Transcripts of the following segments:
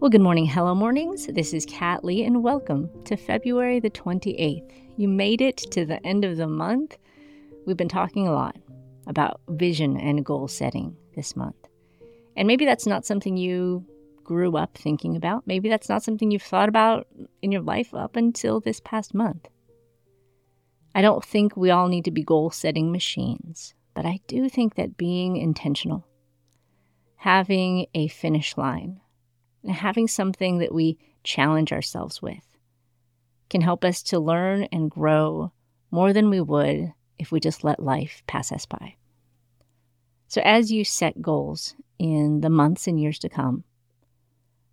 Well, good morning, hello mornings. This is Kat Lee, and welcome to February the 28th. You made it to the end of the month. We've been talking a lot about vision and goal setting this month. And maybe that's not something you grew up thinking about. Maybe that's not something you've thought about in your life up until this past month. I don't think we all need to be goal setting machines, but I do think that being intentional, having a finish line, and having something that we challenge ourselves with can help us to learn and grow more than we would if we just let life pass us by. So, as you set goals in the months and years to come,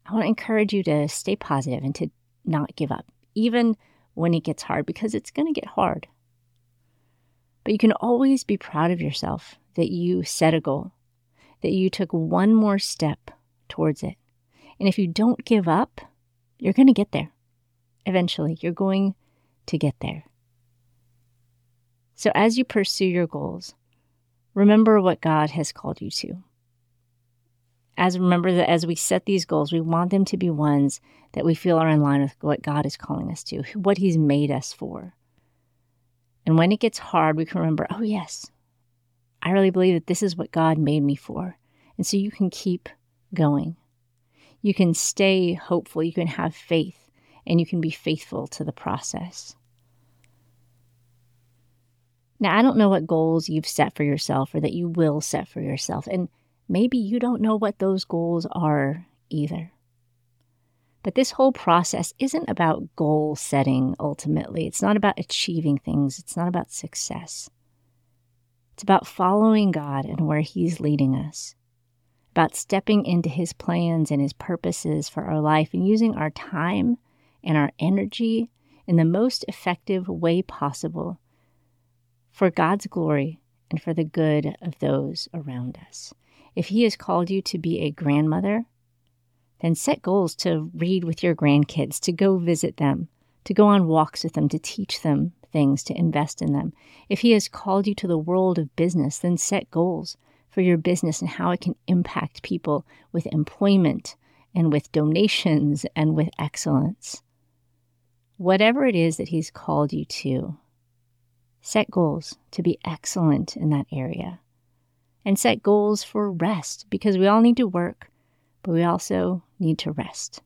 I want to encourage you to stay positive and to not give up, even when it gets hard, because it's going to get hard. But you can always be proud of yourself that you set a goal, that you took one more step towards it. And if you don't give up, you're going to get there. Eventually, you're going to get there. So, as you pursue your goals, remember what God has called you to. As remember that as we set these goals, we want them to be ones that we feel are in line with what God is calling us to, what He's made us for. And when it gets hard, we can remember, oh, yes, I really believe that this is what God made me for. And so you can keep going. You can stay hopeful. You can have faith, and you can be faithful to the process. Now, I don't know what goals you've set for yourself or that you will set for yourself. And maybe you don't know what those goals are either. But this whole process isn't about goal setting ultimately. It's not about achieving things, it's not about success. It's about following God and where He's leading us, about stepping into His plans and His purposes for our life and using our time and our energy in the most effective way possible for God's glory and for the good of those around us. If He has called you to be a grandmother, then set goals to read with your grandkids, to go visit them, to go on walks with them, to teach them things, to invest in them. If He has called you to the world of business, then set goals for your business and how it can impact people with employment and with donations and with excellence. Whatever it is that He's called you to, set goals to be excellent in that area. And set goals for rest because we all need to work but we also need to rest.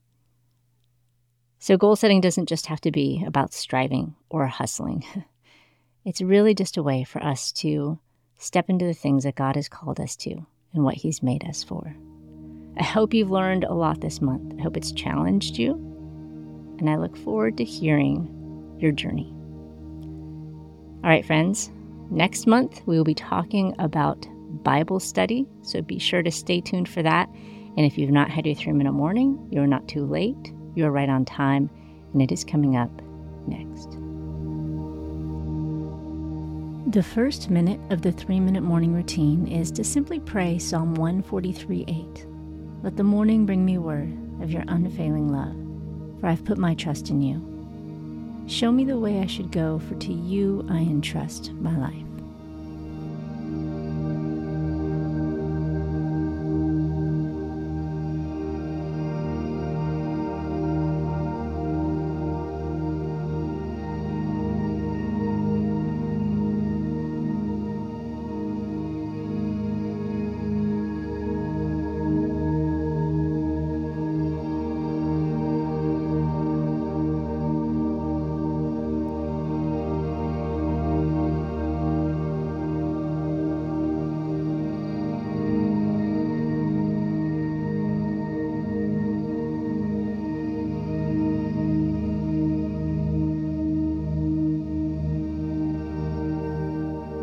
So, goal setting doesn't just have to be about striving or hustling. It's really just a way for us to step into the things that God has called us to and what He's made us for. I hope you've learned a lot this month. I hope it's challenged you, and I look forward to hearing your journey. All right, friends, next month we will be talking about Bible study, so be sure to stay tuned for that. And if you've not had your three minute morning, you're not too late. You're right on time, and it is coming up next. The first minute of the three minute morning routine is to simply pray Psalm 143 8. Let the morning bring me word of your unfailing love, for I've put my trust in you. Show me the way I should go, for to you I entrust my life.